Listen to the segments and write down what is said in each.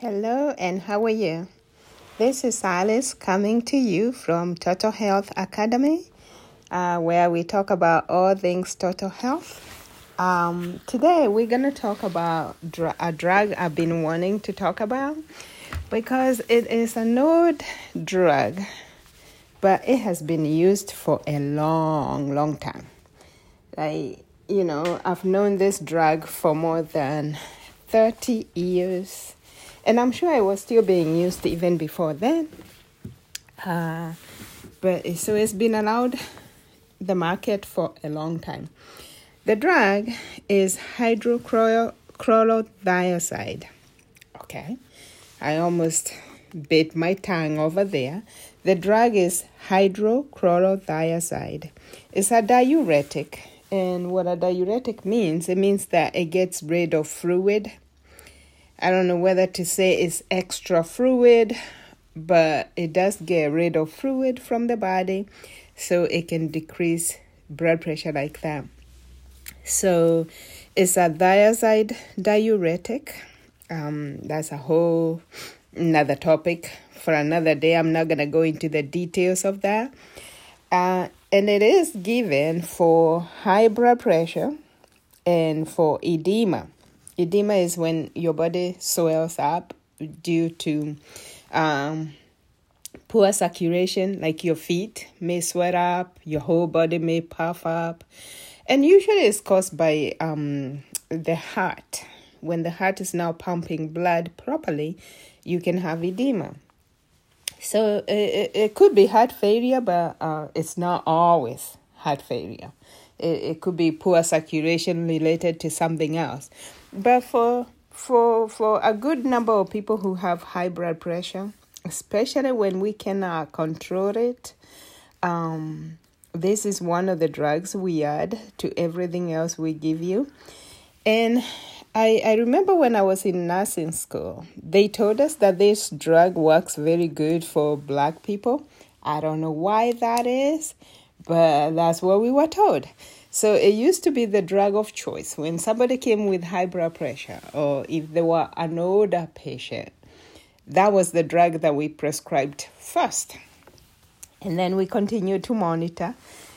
Hello, and how are you? This is Alice coming to you from Total Health Academy, uh, where we talk about all things total health. Um, today, we're going to talk about dr- a drug I've been wanting to talk about because it is an old drug, but it has been used for a long, long time. Like, you know, I've known this drug for more than 30 years and I'm sure it was still being used even before then. Uh, but so it's been allowed the market for a long time. The drug is hydrochlorothiazide. Okay, I almost bit my tongue over there. The drug is hydrochlorothiazide. It's a diuretic, and what a diuretic means, it means that it gets rid of fluid I don't know whether to say it's extra fluid, but it does get rid of fluid from the body so it can decrease blood pressure like that. So it's a thiazide diuretic. Um, that's a whole another topic for another day. I'm not to go into the details of that. Uh, and it is given for high blood pressure and for edema. Edema is when your body swells up due to um, poor circulation, like your feet may swell up, your whole body may puff up. And usually it's caused by um, the heart. When the heart is now pumping blood properly, you can have edema. So it, it could be heart failure, but uh, it's not always heart failure. It, it could be poor circulation related to something else. But for for for a good number of people who have high blood pressure, especially when we cannot control it, um, this is one of the drugs we add to everything else we give you. And I, I remember when I was in nursing school, they told us that this drug works very good for black people. I don't know why that is, but that's what we were told. So it used to be the drug of choice when somebody came with high blood pressure or if they were an older patient. That was the drug that we prescribed first. And then we continued to monitor.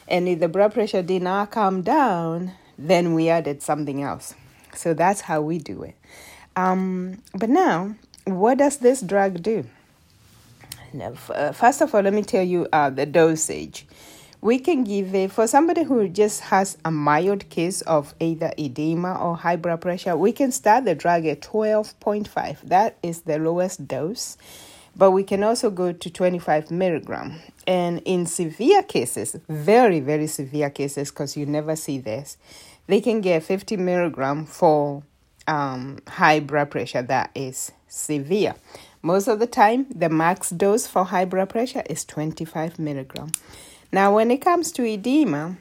And if the blood pressure did not come down, then we added something else. So that's how we do it. Um, but now, what does this drug do? Now, uh, first of all, let me tell you uh, the dosage we can give it for somebody who just has a mild case of either edema or high blood pressure we can start the drug at 12.5 that is the lowest dose. But we can also go to 25 milligram. And in severe cases very very severe cases because you never see this they can get 50 milligram for um, high blood pressure that is severe. Most of the time the max dose for high blood pressure is 25 milligram now, when it comes to edema,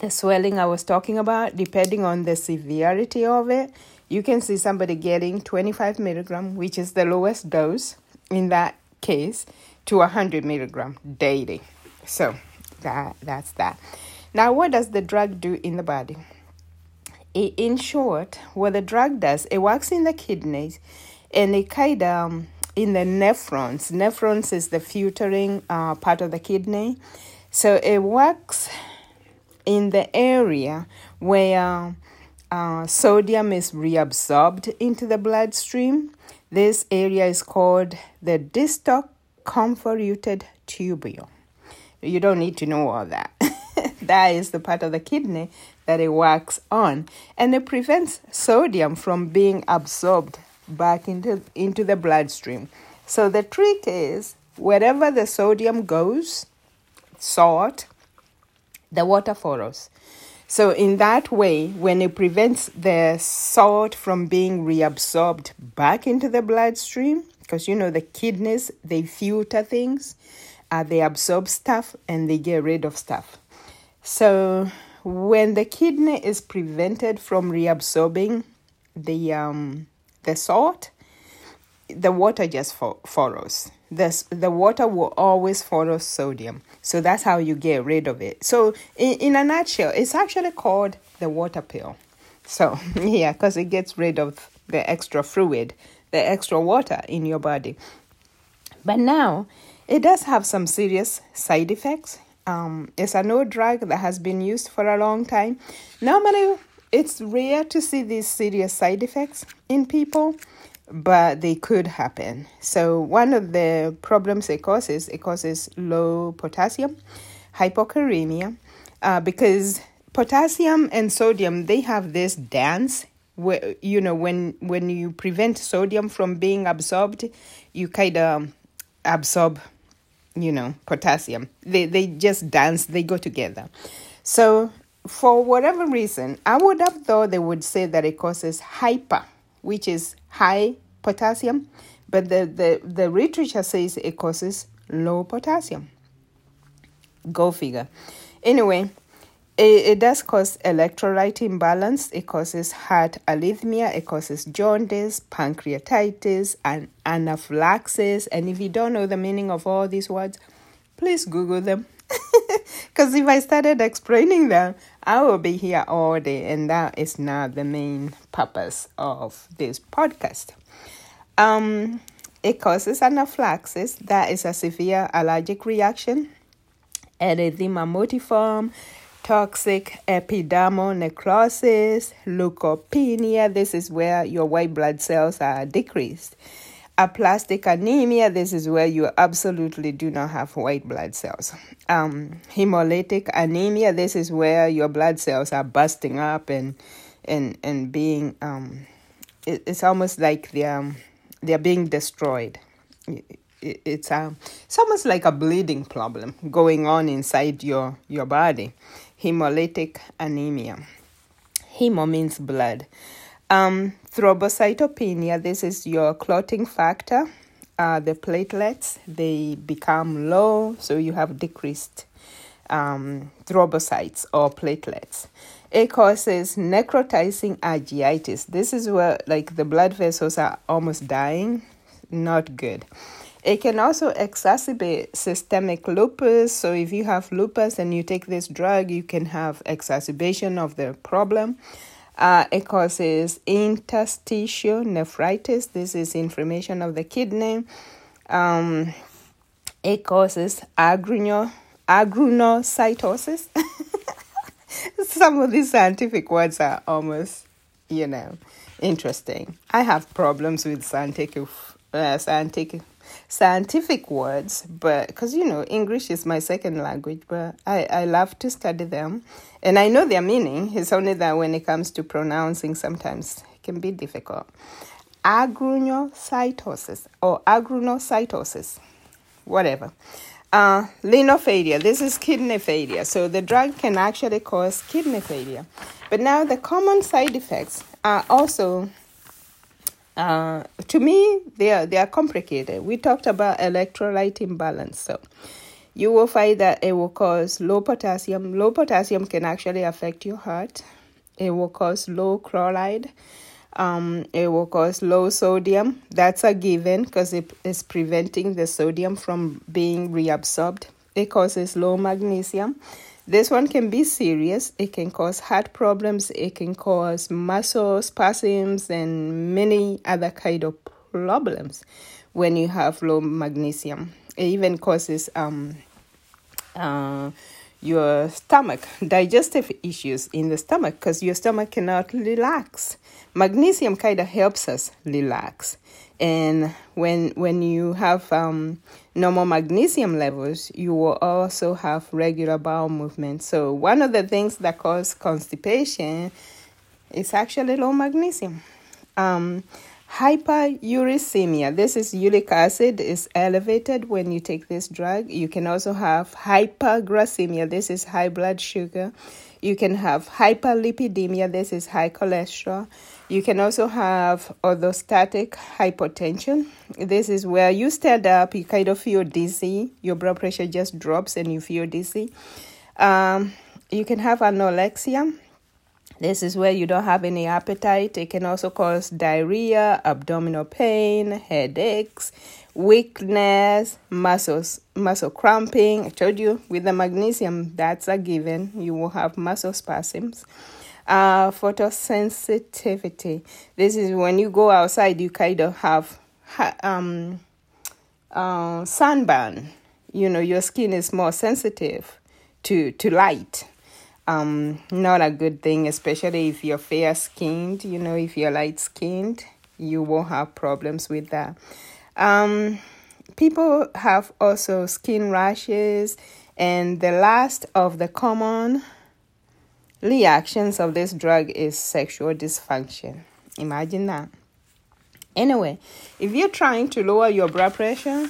the swelling I was talking about, depending on the severity of it, you can see somebody getting 25 milligram, which is the lowest dose in that case, to 100 milligram daily. So that that's that. Now, what does the drug do in the body? In short, what the drug does, it works in the kidneys, and it kind of um, in the nephrons. Nephrons is the filtering uh, part of the kidney so it works in the area where uh, sodium is reabsorbed into the bloodstream. This area is called the distal convoluted tubule. You don't need to know all that. that is the part of the kidney that it works on, and it prevents sodium from being absorbed back into, into the bloodstream. So the trick is wherever the sodium goes, salt, the water follows. So, in that way, when it prevents the salt from being reabsorbed back into the bloodstream, because you know the kidneys, they filter things, uh, they absorb stuff and they get rid of stuff. So, when the kidney is prevented from reabsorbing the um, the salt, the water just fo- follows. The, the water will always follow sodium. So that's how you get rid of it. So, in, in a nutshell, it's actually called the water pill. So, yeah, because it gets rid of the extra fluid the extra water in your body. But now it does have some serious side effects. Um, it's an old drug that has been used for a long time. Normally, it's rare to see these serious side effects in people, but they could happen. So, one of the problems it causes, it causes low potassium, hypokalemia, uh, because potassium and sodium they have this dance where you know when when you prevent sodium from being absorbed, you kind of absorb you know potassium they they just dance they go together so for whatever reason i would have thought they would say that it causes hyper which is high potassium but the the, the literature says it causes low potassium go figure anyway it, it does cause electrolyte imbalance. It causes heart arrhythmia. It causes jaundice, pancreatitis, and anaphylaxis. And if you don't know the meaning of all these words, please Google them. Because if I started explaining them, I will be here all day, and that is not the main purpose of this podcast. Um, it causes anaphylaxis, that is a severe allergic reaction, erythema multiforme, toxic epidermal necrosis, leukopenia. This is where your white blood cells are decreased. Aplastic anemia. This is where you absolutely do not have white blood cells. Um, hemolytic anemia. This is where your blood cells are busting up and and and being. Um, it, it's almost like they're they're being destroyed it's a um, it's almost like a bleeding problem going on inside your your body hemolytic anemia. Hemo means blood. Um, thrombocytopenia, this is your clotting factor. Uh, the platelets, they become low, so you have decreased um, thrombocytes or platelets. It causes necrotizing arthritis. This is where, like, the blood vessels are almost dying. Not good. It can also exacerbate systemic lupus. So, if you have lupus and you take this drug, you can have exacerbation of the problem. Uh, it causes interstitial nephritis. This is inflammation of the kidney. Um, it causes agruno. Some of these scientific words are almost, you know, interesting. I have problems with scientific, uh, scientific scientific words, but because you know English is my second language, but I, I love to study them, and I know their meaning. It's only that when it comes to pronouncing, sometimes it can be difficult. Agranulocytosis or agranulocytosis, whatever. Uh, failure. This is kidney failure. So the drug can actually cause kidney failure. But now the common side effects are also uh, to me, they are they are complicated. We talked about electrolyte imbalance, so you will find that it will cause low potassium. Low potassium can actually affect your heart. It will cause low chloride. Um, it will cause low sodium. That's a given because it is preventing the sodium from being reabsorbed. It causes low magnesium. This one can be serious. It can cause heart problems. It can cause muscle spasms and many other kind of problems when you have low magnesium. It even causes um, uh, your stomach, digestive issues in the stomach because your stomach cannot relax. Magnesium kind of helps us relax. And when when you have um, normal magnesium levels, you will also have regular bowel movement. So one of the things that cause constipation is actually low magnesium. Um, hyperuricemia. This is uric acid is elevated when you take this drug. You can also have hyperglycemia. This is high blood sugar. You can have hyperlipidemia. This is high cholesterol. You can also have orthostatic hypotension. This is where you stand up, you kind of feel dizzy, your blood pressure just drops and you feel dizzy. Um, you can have anorexia. This is where you don't have any appetite. It can also cause diarrhea, abdominal pain, headaches, weakness, muscles, muscle cramping. I told you with the magnesium, that's a given. You will have muscle spasms. Uh, photosensitivity. This is when you go outside, you kind of have um, uh, sunburn. You know, your skin is more sensitive to to light. Um, not a good thing, especially if you're fair skinned. You know, if you're light skinned, you won't have problems with that. Um, people have also skin rashes, and the last of the common reactions of this drug is sexual dysfunction. Imagine that. Anyway, if you're trying to lower your blood pressure,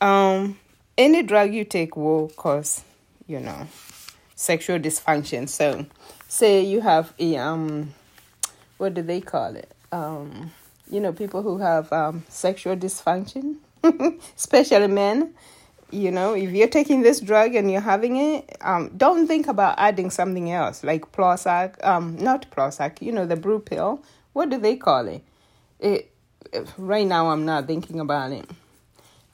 um, any drug you take will cause, you know, sexual dysfunction. So, say you have a um, what do they call it? Um, you know, people who have um, sexual dysfunction, especially men. You know, if you're taking this drug and you're having it, um, don't think about adding something else like Prozac, um, not Prozac, you know, the blue pill. What do they call it? It right now I'm not thinking about it.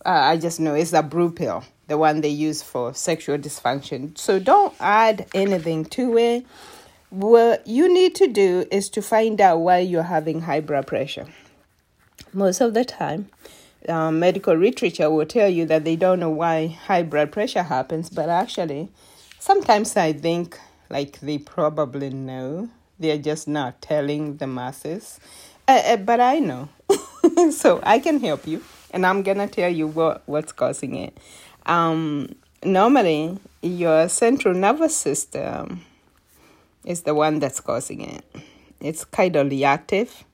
Uh, I just know it's a brew pill, the one they use for sexual dysfunction. So don't add anything to it. What you need to do is to find out why you're having high blood pressure. Most of the time, um, medical literature will tell you that they don't know why high blood pressure happens, but actually, sometimes I think like they probably know. They're just not telling the masses. Uh, uh, but I know. so I can help you, and I'm to tell you what, what's causing it. Um, normally, your central nervous system is the one that's causing it. It's kind of reactive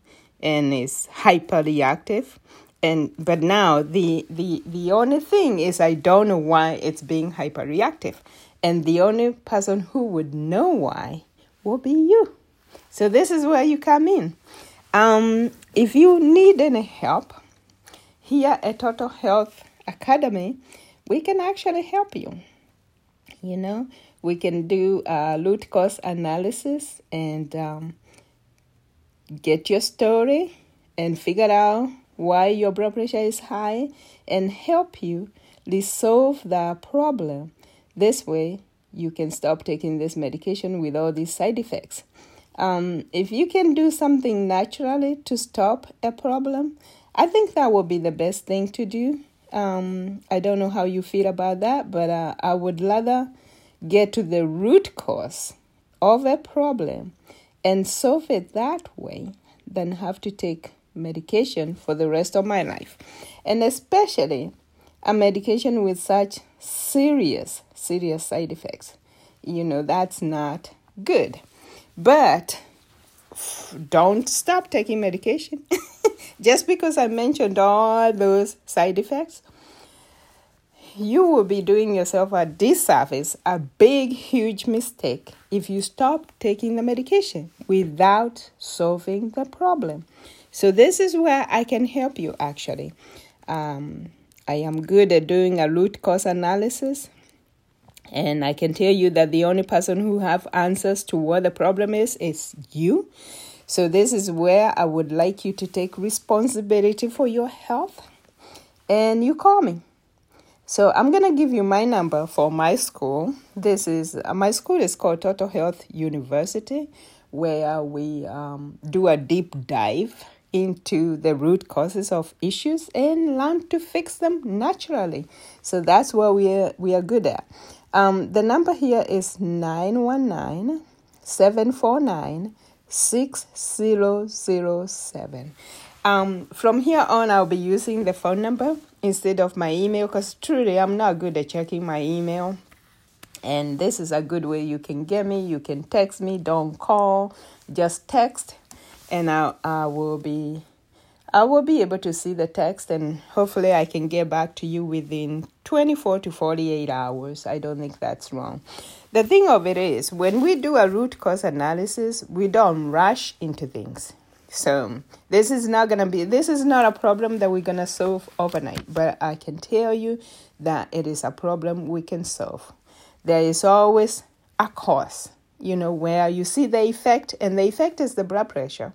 and it's hyper reactive and but now the the the only thing is I don't know why it's being hyperreactive, and the only person who would know why will be you. So this is where you come in. Um, if you need any help here at Total Health Academy, we can actually help you. You know, we can do a root cause analysis and um, get your story and figure out why your blood pressure is high and help you resolve the problem. This way, you can stop taking this medication with all these side effects. Um, if you can do something naturally to stop a problem, I think that would be the best thing to do. Um, I don't know how you feel about that, but uh, I would rather get to the root cause of a problem and solve it that way than have to take medication for the rest of my life. And especially a medication with such serious, serious side effects. You know, that's not good. But don't stop taking medication. Just because I mentioned all those side effects, you will be doing yourself a disservice, a big, huge mistake if you stop taking the medication without solving the problem. So, this is where I can help you actually. Um, I am good at doing a root cause analysis. And I can tell you that the only person who have answers to what the problem is is you. So this is where I would like you to take responsibility for your health and you call me. So I'm going to give you my number for my school. This is uh, my school is called Total Health University where we um, do a deep dive into the root causes of issues and learn to fix them naturally. So that's what we are, we are good at. Um, the number here is 919 749 6007. Um, from here on, I'll be using the phone number instead of my email because truly I'm not good at checking my email. And this is a good way you can get me. You can text me, don't call, just text and I, I will be I will be able to see the text and hopefully I can get back to you within 24 to 48 hours. I don't think that's wrong. The thing of it is, when we do a root cause analysis, we don't rush into things. So, this is not to be this is not a problem that we're to solve overnight, but I can tell you that it is a problem we can solve. There is always a cause you know, where you see the effect, and the effect is the blood pressure,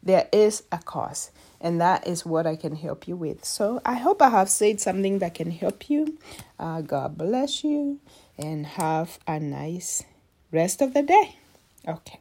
there is a cause. And that is what I can help you with. So I hope I have said something that can help you. Uh, God bless you and have a nice rest of the day. Okay.